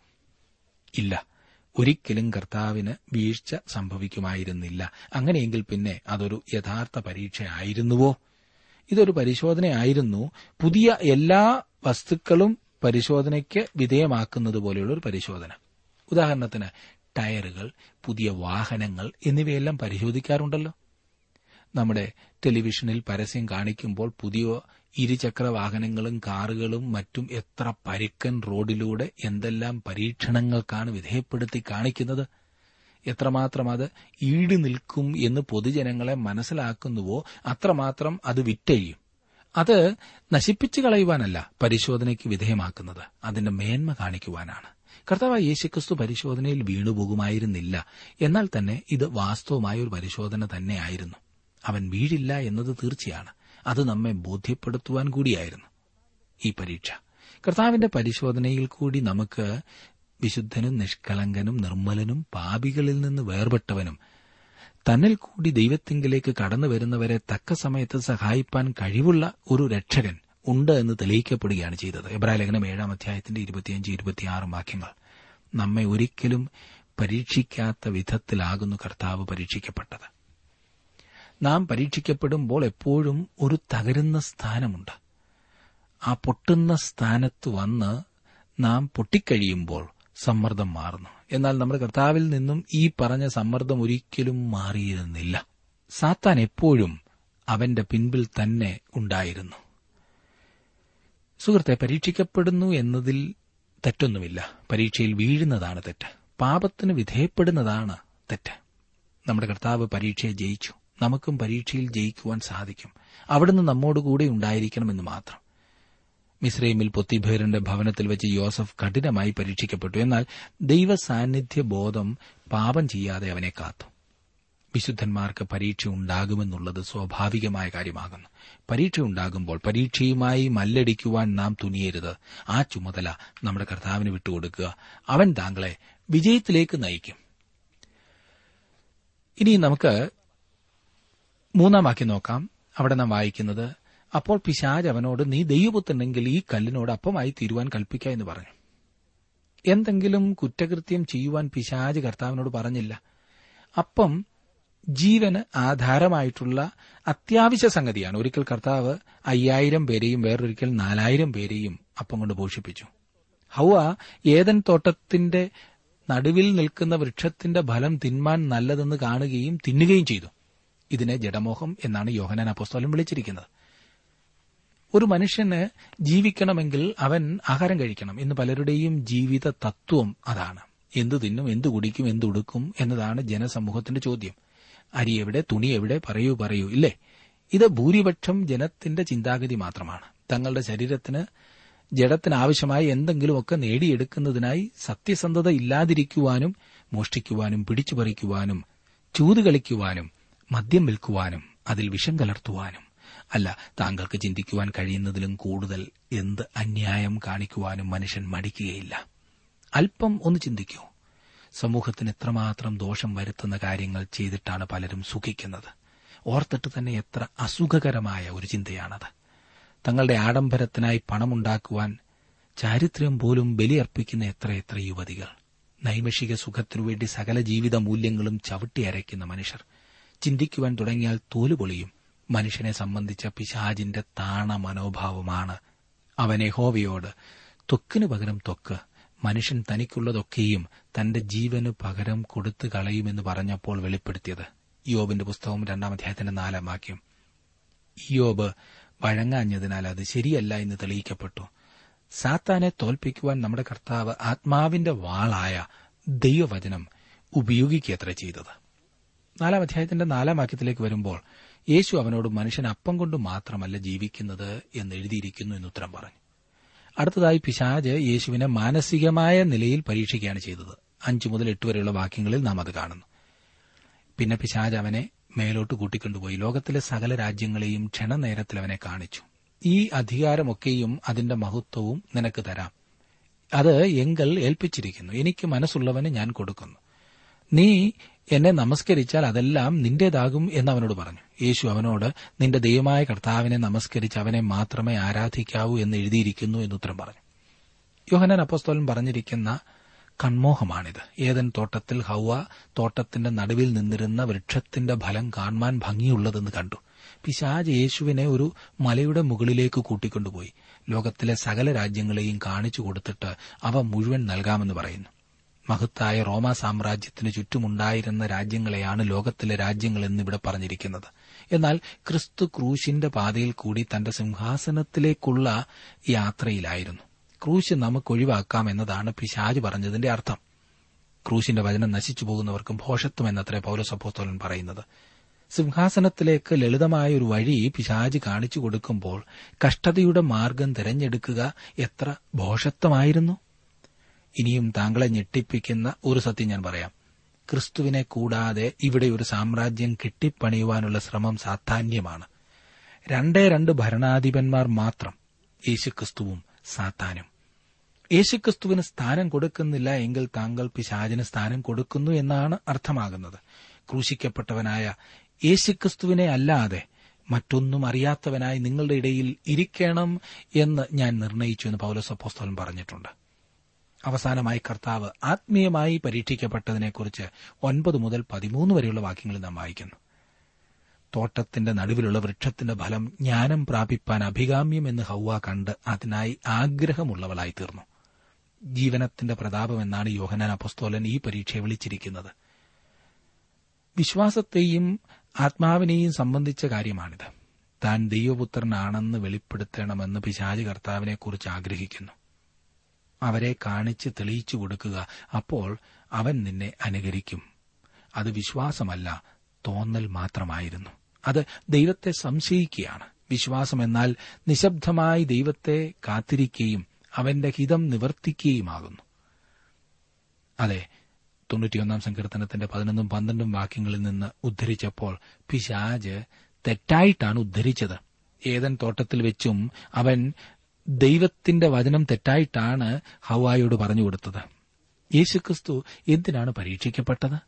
ഇല്ല. ഒരിക്കലും കർത്താവിന് വീഴ്ച സംഭവിക്കുമായിരുന്നില്ല. അങ്ങനെയെങ്കിൽ പിന്നെ അതൊരു യഥാർത്ഥ പരീക്ഷ ആയിരുന്നുവോ ഇതൊരു പരിശോധനയായിരുന്നു. പുതിയ എല്ലാ വസ്തുക്കളും പരിശോധനയ്ക്ക് വിധേയമാക്കുന്നത് പോലെയുള്ള ഒരു പരിശോധന. ഉദാഹരണത്തിന് ടയറുകൾ പുതിയ വാഹനങ്ങൾ എന്നിവയെല്ലാം പരിശോധിക്കാറുണ്ടല്ലോ. നമ്മുടെ ടെലിവിഷനിൽ പരസ്യം കാണിക്കുമ്പോൾ പുതിയ ഇരുചക്ര വാഹനങ്ങളും കാറുകളും മറ്റും എത്ര പരുക്കൻ റോഡിലൂടെ എന്തെല്ലാം പരീക്ഷണങ്ങൾക്കാണ് വിധേയപ്പെടുത്തി കാണിക്കുന്നത്? എത്രമാത്രം അത് ഈട് നിൽക്കും എന്ന് പൊതുജനങ്ങളെ മനസ്സിലാക്കുന്നുവോ അത്രമാത്രം അത് വിറ്റഴിയും. അത് നശിപ്പിച്ചു കളയുവാനല്ല പരിശോധനയ്ക്ക് വിധേയമാക്കുന്നത്. അതിന്റെ മേന്മ കാണിക്കുവാനാണ്. കർത്താവ് യേശുക്രിസ്തു പരിശോധനയിൽ വീണുപോകുമായിരുന്നില്ല. എന്നാൽ തന്നെ ഇത് വാസ്തവമായ ഒരു പരിശോധന തന്നെയായിരുന്നു. അവൻ വീഴില്ല എന്നത് തീർച്ചയാണ്. അത് നമ്മെ ബോധ്യപ്പെടുത്തുവാൻ കൂടിയായിരുന്നു. ഈ പരീക്ഷ. കർത്താവിന്റെ പരിശോധനയിൽ കൂടി നമുക്ക് വിശുദ്ധനും നിഷ്കളങ്കനും നിർമ്മലനും പാപികളിൽ നിന്ന് വേർപെട്ടവനും. തന്നിൽ കൂടി ദൈവത്തിങ്കിലേക്ക് കടന്നു വരുന്നവരെ തക്ക സമയത്ത് സഹായിപ്പാൻ കഴിവുള്ള ഒരു രക്ഷകൻ ഉണ്ട് എന്ന് തെളിയിക്കപ്പെടുകയാണ് ചെയ്തത്. എബ്രാലേഖനം ലേഖനം ഏഴാം അധ്യായത്തിന്റെ ഇരുപത്തിയഞ്ച് ഇരുപത്തിയാറ് വാക്യങ്ങൾ. നമ്മെ ഒരിക്കലും പരീക്ഷിക്കാത്ത വിധത്തിലാകുന്നു കർത്താവ് പരീക്ഷിക്കപ്പെട്ടത്. നാം പരീക്ഷിക്കപ്പെടുമ്പോൾ എപ്പോഴും ഒരു തകരുന്ന സ്ഥാനമുണ്ട്. ആ പൊട്ടുന്ന സ്ഥാനത്ത് വന്ന് നാം പൊട്ടിക്കഴിയുമ്പോൾ സമ്മർദ്ദം മാറുന്നു. എന്നാൽ നമ്മുടെ കർത്താവിൽ നിന്നും ഈ പറഞ്ഞ സമ്മർദ്ദം ഒരിക്കലും മാറിയിരുന്നില്ല. സാത്താൻ എപ്പോഴും അവന്റെ പിൻപിൽ തന്നെ ഉണ്ടായിരുന്നു. സുഹൃത്തെ പരീക്ഷിക്കപ്പെടുന്നു എന്നതിൽ തെറ്റൊന്നുമില്ല. പരീക്ഷയിൽ വീഴുന്നതാണ് തെറ്റ്. പാപത്തിന് വിധേയപ്പെടുന്നതാണ് തെറ്റ്. നമ്മുടെ കർത്താവ് പരീക്ഷയെ ജയിച്ചു. നമുക്കും പരീക്ഷയിൽ ജയിക്കുവാൻ സാധിക്കും. അവിടുന്ന് നമ്മോടുകൂടെ ഉണ്ടായിരിക്കണമെന്ന് മാത്രം. മിസ്രൈമിൽ പൊത്തിഭേറിന്റെ ഭവനത്തിൽ വെച്ച് യോസഫ് കഠിനമായി പരീക്ഷിക്കപ്പെട്ടു. എന്നാൽ ദൈവ സാന്നിധ്യ ബോധം പാപം ചെയ്യാതെ അവനെ കാത്തു. വിശുദ്ധന്മാർക്ക് പരീക്ഷ ഉണ്ടാകുമെന്നുള്ളത് സ്വാഭാവികമായ കാര്യമാകുന്നു. പരീക്ഷയുണ്ടാകുമ്പോൾ പരീക്ഷയുമായി മല്ലടിക്കുവാൻ നാം തുനിയരുത്. ആ ചുമതല നമ്മുടെ കർത്താവിന് വിട്ടുകൊടുക്കുക. അവൻ താങ്കളെ വിജയത്തിലേക്ക് നയിക്കും. ഇനി നമുക്ക് മൂന്നാം വാക്യം നോക്കാം. അവിടെ നാം വായിക്കുന്നത് അപ്പോൾ പിശാജ് അവനോട് നീ ദൈവപുത്രനെങ്കിൽ ഈ കല്ലിനോട് അപ്പമായി തീരുവാൻ കൽപ്പിക്ക എന്ന് പറഞ്ഞു. എന്തെങ്കിലും കുറ്റകൃത്യം ചെയ്യുവാൻ പിശാജ് കർത്താവിനോട് പറഞ്ഞില്ല. അപ്പം ജീവന് ആധാരമായിട്ടുള്ള അത്യാവശ്യ സംഗതിയാണ്. ഒരിക്കൽ കർത്താവ് അയ്യായിരം പേരെയും വേറൊരിക്കൽ നാലായിരം പേരെയും അപ്പം കൊണ്ട് പോഷിപ്പിച്ചു. ഹൗവ ഏതൻ തോട്ടത്തിന്റെ നടുവിൽ നിൽക്കുന്ന വൃക്ഷത്തിന്റെ ഫലം തിന്മാൻ നല്ലതെന്ന് കാണുകയും തിന്നുകയും ചെയ്തു. ഇതിനെ ജഡമോഹം എന്നാണ് യോഹനാൻ അപ്പോസ്തോലം വിളിച്ചിരിക്കുന്നത്. ഒരു മനുഷ്യന് ജീവിക്കണമെങ്കിൽ അവൻ ആഹാരം കഴിക്കണം ഇന്ന് പലരുടെയും ജീവിത തത്വം അതാണ്. എന്തു തിന്നും എന്തു കുടിക്കും എന്തുടുക്കും എന്നതാണ് ജനസമൂഹത്തിന്റെ ചോദ്യം. അരി എവിടെ തുണി എവിടെ പറയൂ പറയൂ ഇല്ലേ? ഇത് ഭൂരിപക്ഷം ജനത്തിന്റെ ചിന്താഗതി മാത്രമാണ്. തങ്ങളുടെ ശരീരത്തിന് ജഡത്തിന് ആവശ്യമായ എന്തെങ്കിലുമൊക്കെ നേടിയെടുക്കുന്നതിനായി സത്യസന്ധത ഇല്ലാതിരിക്കുവാനും മോഷ്ടിക്കുവാനും പിടിച്ചുപറിക്കുവാനും ചൂത് കളിക്കുവാനും മദ്യം വിൽക്കുവാനും അതിൽ വിഷം കലർത്തുവാനും അല്ല താങ്കൾക്ക് ചിന്തിക്കുവാൻ കഴിയുന്നതിലും കൂടുതൽ എന്ത് അന്യായം കാണിക്കുവാനും മനുഷ്യൻ മടിക്കുകയില്ല. അല്പം ഒന്ന് ചിന്തിക്കൂ. സമൂഹത്തിന് എത്രമാത്രം ദോഷം വരുത്തുന്ന കാര്യങ്ങൾ ചെയ്തിട്ടാണ് പലരും സുഖിക്കുന്നത്. ഓർത്തിട്ട് തന്നെ എത്ര അസുഖകരമായ ഒരു ചിന്തയാണത്. തങ്ങളുടെ ആഡംബരത്തിനായി പണമുണ്ടാക്കുവാൻ ചാരിത്രം പോലും ബലിയർപ്പിക്കുന്ന എത്രയെത്ര യുവതികൾ. നൈമിഷിക സുഖത്തിനുവേണ്ടി സകല ജീവിത മൂല്യങ്ങളും ചവിട്ടിയരയ്ക്കുന്ന മനുഷ്യർ. ചിന്തിക്കുവാൻ തുടങ്ങിയാൽ തോലുപൊളിയും. മനുഷ്യനെ സംബന്ധിച്ച പിശാജിന്റെ താണ മനോഭാവമാണ്. അവനെ ഹോവയോട് ത്വക്കിനു പകരം ത്വക്ക്. മനുഷ്യൻ തനിക്കുള്ളതൊക്കെയും തന്റെ ജീവന് പകരം കൊടുത്തു കളയുമെന്ന് പറഞ്ഞപ്പോൾ വെളിപ്പെടുത്തിയത്. യോബിന്റെ പുസ്തകം രണ്ടാം അധ്യായത്തിന്റെ നാലാം വാക്യം. യോബ് വഴങ്ങാഞ്ഞതിനാൽ അത് ശരിയല്ല എന്ന് തെളിയിക്കപ്പെട്ടു. സാത്താനെ തോൽപ്പിക്കുവാൻ നമ്മുടെ കർത്താവ് ആത്മാവിന്റെ വാളായ ദൈവവചനം ഉപയോഗിക്കുകയത്ര ചെയ്തത്. നാലാം അധ്യായത്തിന്റെ നാലാം വാക്യത്തിലേക്ക് വരുമ്പോൾ യേശു അവനോട് മനുഷ്യൻ അപ്പം കൊണ്ട് മാത്രമല്ല ജീവിക്കുന്നത് എന്ന് എഴുതിയിരിക്കുന്നു എന്ന് ഉത്തരം പറഞ്ഞു. അടുത്തതായി പിശാജ് യേശുവിനെ മാനസികമായ നിലയിൽ പരീക്ഷിക്കുകയാണ് ചെയ്തത്. അഞ്ചു മുതൽ എട്ട് വരെയുള്ള വാക്യങ്ങളിൽ നാം അത് കാണുന്നു. പിന്നെ പിശാജ് അവനെ മേലോട്ട് കൂട്ടിക്കൊണ്ടുപോയി. ലോകത്തിലെ സകല രാജ്യങ്ങളെയും ക്ഷണനേരത്തിൽ അവനെ കാണിച്ചു. ഈ അധികാരമൊക്കെയും അതിന്റെ മഹത്വവും നിനക്ക് തരാം. അത് എങ്കൽ ഏൽപ്പിച്ചിരിക്കുന്നു. എനിക്ക് മനസ്സുള്ളവന് ഞാൻ കൊടുക്കുന്നു. നീ എന്നെ നമസ്കരിച്ചാൽ അതെല്ലാം നിന്റേതാകും എന്ന് അവനോട് പറഞ്ഞു. യേശു അവനോട് നിന്റെ ദൈവമായ കർത്താവിനെ നമസ്കരിച്ച് അവനെ മാത്രമേ ആരാധിക്കാവൂ എന്ന് എഴുതിയിരിക്കുന്നു എന്ന് ഉത്തരം പറഞ്ഞു. യോഹനാൻ അപ്പോസ്തോലൻ പറഞ്ഞിരിക്കുന്ന കൺമോഹമാണിത്. ഏതൻ തോട്ടത്തിൽ ഹൗവ തോട്ടത്തിന്റെ നടുവിൽ നിന്നിരുന്ന വൃക്ഷത്തിന്റെ ഫലം കാണുവാൻ ഭംഗിയുള്ളതെന്ന് കണ്ടു. പിശാജ് യേശുവിനെ ഒരു മലയുടെ മുകളിലേക്ക് കൂട്ടിക്കൊണ്ടുപോയി. ലോകത്തിലെ സകല രാജ്യങ്ങളെയും കാണിച്ചു കൊടുത്തിട്ട് അവ മുഴുവൻ നൽകാമെന്ന് പറയുന്നു. മഹത്തായ റോമാ സാമ്രാജ്യത്തിന് ചുറ്റുമുണ്ടായിരുന്ന രാജ്യങ്ങളെയാണ് ലോകത്തിലെ രാജ്യങ്ങൾ എന്നിവിടെ പറഞ്ഞിരിക്കുന്നത്. എന്നാൽ ക്രിസ്തു ക്രൂശിന്റെ പാതയിൽ കൂടി തന്റെ സിംഹാസനത്തിലേക്കുള്ള യാത്രയിലായിരുന്നു. ക്രൂശ് നമുക്ക് ഒഴിവാക്കാം എന്നതാണ് പിശാജ് പറഞ്ഞതിന്റെ അർത്ഥം. ക്രൂശിന്റെ വചനം നശിച്ചു പോകുന്നവർക്കും ഭോഷത്വം എന്നത്രേ പൌരസഭോത്തോലൻ പറയുന്നത്. സിംഹാസനത്തിലേക്ക് ലളിതമായ ഒരു വഴി പിശാജ് കാണിച്ചു കൊടുക്കുമ്പോൾ കഷ്ടതയുടെ മാർഗം തിരഞ്ഞെടുക്കുക എത്ര ഭോഷത്വമായിരുന്നു? ഇനിയും താങ്കളെ ഞെട്ടിപ്പിക്കുന്ന ഒരു സത്യം ഞാൻ പറയാം. ക്രിസ്തുവിനെ കൂടാതെ ഇവിടെ ഒരു സാമ്രാജ്യം കെട്ടിപ്പണിയുവാനുള്ള ശ്രമം സാധാന്യമാണ് രണ്ടേ രണ്ട് ഭരണാധിപന്മാർ മാത്രം യേശുക്രിസ്തുവും സാത്താനും. യേശുക്രിസ്തുവിന് സ്ഥാനം കൊടുക്കുന്നില്ല എങ്കിൽ താങ്കൾ പിശാചിന് സ്ഥാനം കൊടുക്കുന്നു എന്നാണ് അർത്ഥമാകുന്നത്. ക്രൂശിക്കപ്പെട്ടവനായ യേശുക്രിസ്തുവിനെ അല്ലാതെ മറ്റൊന്നും അറിയാത്തവനായി നിങ്ങളുടെ ഇടയിൽ ഇരിക്കണം എന്ന് ഞാൻ നിർണയിച്ചു എന്ന് പൌലസപ്പോസ്തോലൻ പറഞ്ഞിട്ടുണ്ട്. അവസാനമായി കർത്താവ് ആത്മീയമായി പരീക്ഷിക്കപ്പെട്ടതിനെക്കുറിച്ച് ഒൻപത് മുതൽ പതിമൂന്ന് വരെയുള്ള വാക്യങ്ങൾ നാം വായിക്കുന്നു. തോട്ടത്തിന്റെ നടുവിലുള്ള വൃക്ഷത്തിന്റെ ഫലം ജ്ഞാനം പ്രാപിപ്പാൻ അഭികാമ്യം എന്ന് ഹൗവ കണ്ട് അതിനായി ആഗ്രഹമുള്ളവളായി തീർന്നു. ജീവനത്തിന്റെ പ്രതാപമെന്നാണ് യോഹനാൻ അപ്പസ്തോലൻ ഈ പരീക്ഷയെ വിളിച്ചിരിക്കുന്നത്. വിശ്വാസത്തെയും ആത്മാവിനെയും സംബന്ധിച്ച കാര്യമാണിത്. താൻ ദൈവപുത്രനാണെന്ന് വെളിപ്പെടുത്തണമെന്ന് പിശാചി കർത്താവിനെക്കുറിച്ച് ആഗ്രഹിക്കുന്നു. അവരെ കാണിച്ച് തെളിയിച്ചു കൊടുക്കുക. അപ്പോൾ അവൻ നിന്നെ അനുകരിക്കും. അത് വിശ്വാസമല്ല തോന്നൽ മാത്രമായിരുന്നു. അത് ദൈവത്തെ സംശയിക്കുകയാണ്. വിശ്വാസം എന്നാൽ നിശബ്ദമായി ദൈവത്തെ കാത്തിരിക്കുകയും അവന്റെ ഹിതം നിവർത്തിക്കുകയുമാകുന്നു. അതെ തൊണ്ണൂറ്റിയൊന്നാം സങ്കീർത്തനത്തിന്റെ പതിനൊന്നും പന്ത്രണ്ടും വാക്യങ്ങളിൽ നിന്ന് ഉദ്ധരിച്ചപ്പോൾ പിശാജ് തെറ്റായിട്ടാണ് ഉദ്ധരിച്ചത്. ഏതൻ തോട്ടത്തിൽ വെച്ചും അവൻ ദൈവത്തിന്റെ വചനം തെറ്റായിട്ടാണ് ഹവായോട് പറഞ്ഞു കൊടുത്തത്. യേശുക്രിസ്തു എന്തിനാണ് പരീക്ഷിക്കപ്പെട്ടത്?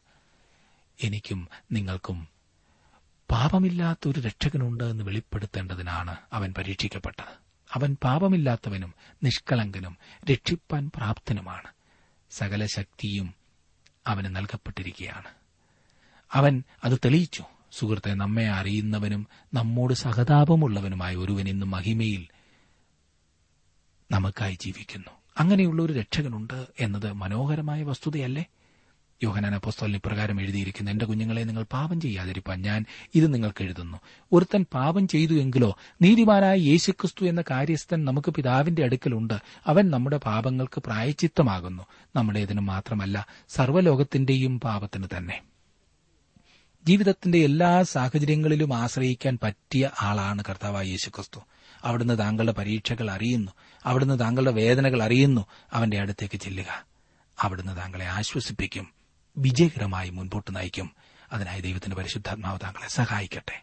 എനിക്കും നിങ്ങൾക്കും പാപമില്ലാത്ത ഒരു രക്ഷകനുണ്ട് എന്ന് വെളിപ്പെടുത്തേണ്ടതിനാണ് അവൻ പരീക്ഷിക്കപ്പെട്ടത്. അവൻ പാപമില്ലാത്തവനും നിഷ്കളങ്കനും രക്ഷിപ്പാൻ പ്രാപ്തനുമാണ്. സകല ശക്തിയും അവന് നൽകപ്പെട്ടിരിക്കുകയാണ്. അവൻ അത് തെളിയിച്ചു. സുഹൃത്തെ നമ്മെ അറിയുന്നവനും നമ്മോട് സഹതാപമുള്ളവനുമായ ഒരുവൻ ഇന്ന് മഹിമയിൽ നമുക്കായി ജീവിക്കുന്നു. അങ്ങനെയുള്ള ഒരു രക്ഷകനുണ്ട് എന്നത് മനോഹരമായ വസ്തുതയല്ലേ? യോഹനാന പുസ്തകം ഇപ്രകാരം എഴുതിയിരിക്കുന്നു എന്റെ കുഞ്ഞുങ്ങളെ നിങ്ങൾ പാപം ചെയ്യാതിരിപ്പാൻ. ഞാൻ ഇത് നിങ്ങൾക്ക് എഴുതുന്നു. ഒരുത്തൻ പാപം ചെയ്തു എങ്കിലോ നീതിമാനായ യേശുക്രിസ്തു എന്ന കാര്യസ്ഥൻ നമുക്ക് പിതാവിന്റെ അടുക്കലുണ്ട്. അവൻ നമ്മുടെ പാപങ്ങൾക്ക് പ്രായച്ചിത്തമാകുന്നു. നമ്മുടേതിന് മാത്രമല്ല സർവലോകത്തിന്റെയും പാപത്തിന് തന്നെ. ജീവിതത്തിന്റെ എല്ലാ സാഹചര്യങ്ങളിലും ആശ്രയിക്കാൻ പറ്റിയ ആളാണ് കർത്താവായ യേശുക്രിസ്തു. അവിടുന്ന് താങ്കളുടെ പരീക്ഷകൾ അറിയുന്നു. അവിടുന്ന് താങ്കളുടെ വേദനകൾ അറിയുന്നു. അവന്റെ അടുത്തേക്ക് ചെല്ലുക. അവിടുന്ന് താങ്കളെ ആശ്വസിപ്പിക്കും. വിജയകരമായി മുൻപോട്ട് നയിക്കും. അതിനായി ദൈവത്തിന്റെ പരിശുദ്ധാത്മാവ് താങ്കളെ സഹായിക്കട്ടെ.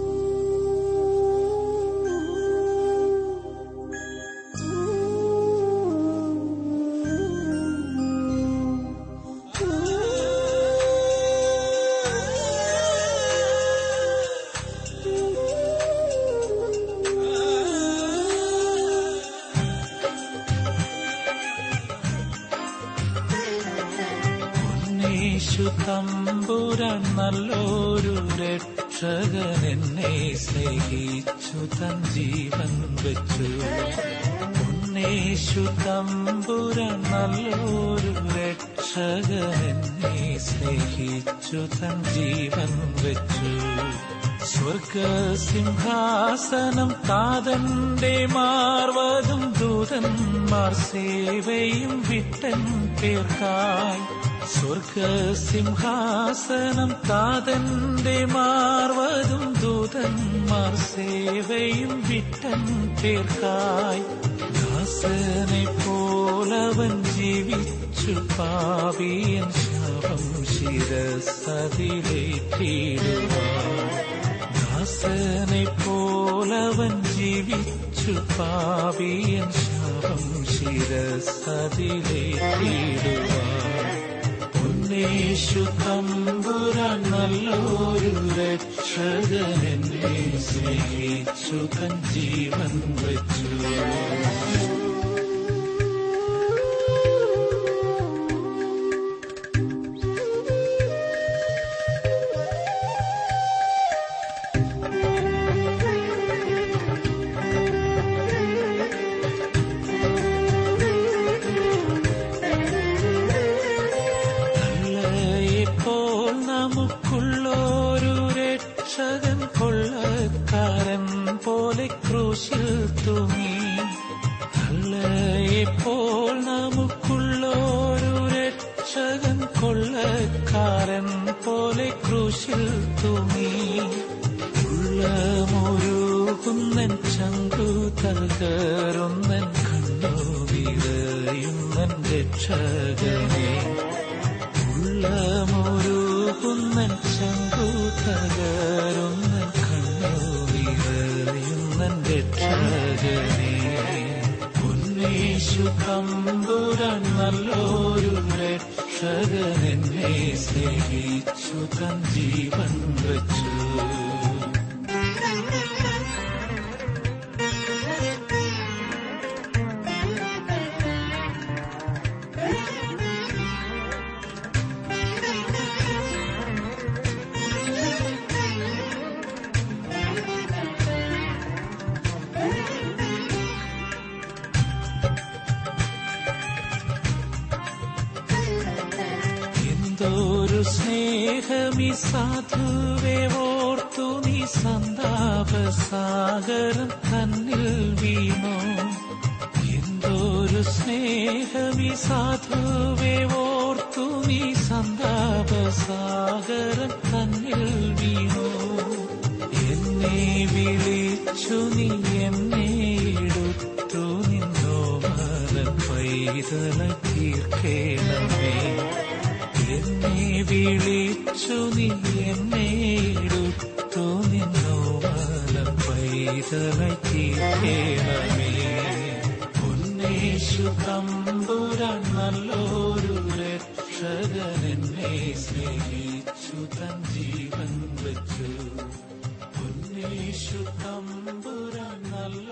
Yesu നല്ലൊരു രക്ഷകൻ എന്നെ സ്നേഹിച്ചു തൻ ജീവൻ വെച്ചു. തമ്പുരാൻ നല്ലൊരു രക്ഷകൻ എന്നെ സ്നേഹിച്ചു തൻ ജീവൻ വെച്ചു. സ്വർഗസിംഹാസനം താതന്റെ മാർവതും ദൂതന്മാർ സേവയും വിട്ടൻ പേർക്കായി. സ്വർഗസിംഹാസനം താതന്റെ മാർവതും ദൂതന്മാർ സേവയും വിട്ടൻ പേർക്കായി. ദാസനെ പോലവൻ ജീവിച്ചു പാവിയൻ ശാപം ശിരസതിലേറ്റിടുവാൻ. ദാസനെ പോലവൻ ജീവിച്ചു പാവിയൻ ശാപം ശിരസതിലേറ്റിടുവാൻ. ഉന്നേഷു തമ്പുരാൻ നല്ലൊരു രക്ഷകൻ എന്നെ സ്നേഹിച്ചു തൻ ജീവൻ വെച്ചു. ഉള്ളമൊരുകുന്നൻ ചങ്കു തകരുന്നൻ കണ്ണു വിറയുന്നൻ രക്ഷകനെ. ഉള്ളമൊരുകുന്നൻ ചങ്കു തകരുന്നൻ കണ്ടോ വിറയുന്നൻ രക്ഷകനെ. ഉന്നേശു തമ്പുരാൻ നല്ലൊരു രക്ഷകനെന്നെ സ്നേഹിച്ചു തൻ ജീവൻ വച്ചു. സ്നേഹമി സാധുവേ ഓർത്തു നീ സന്താപസാഗരം തന്നിൽ വീണു എന്തൊരു സ്നേഹമി സാധുവേ ഓർത്തു നീ സന്താപസാഗരം തന്നിൽ വീണു എന്നെ വിളിച്ചു നീ എന്നെ എടുത്തു നിന്നോ മലപ്പൈ പൈതലായി തീർക്കേണമേ എന്നെ വിളിച്ചു നീ എന്നെ എടുത്തു നിന്നോ. വലം പൈതലായി തീർക്കേണമേ ഉന്നേശു തമ്പുരാൻ നല്ലൊരു രക്ഷകൻ എന്നെ സ്നേഹിച്ചു തൻ ജീവൻ വെച്ചു. ഉന്നേശു തമ്പുരാൻ നല്ല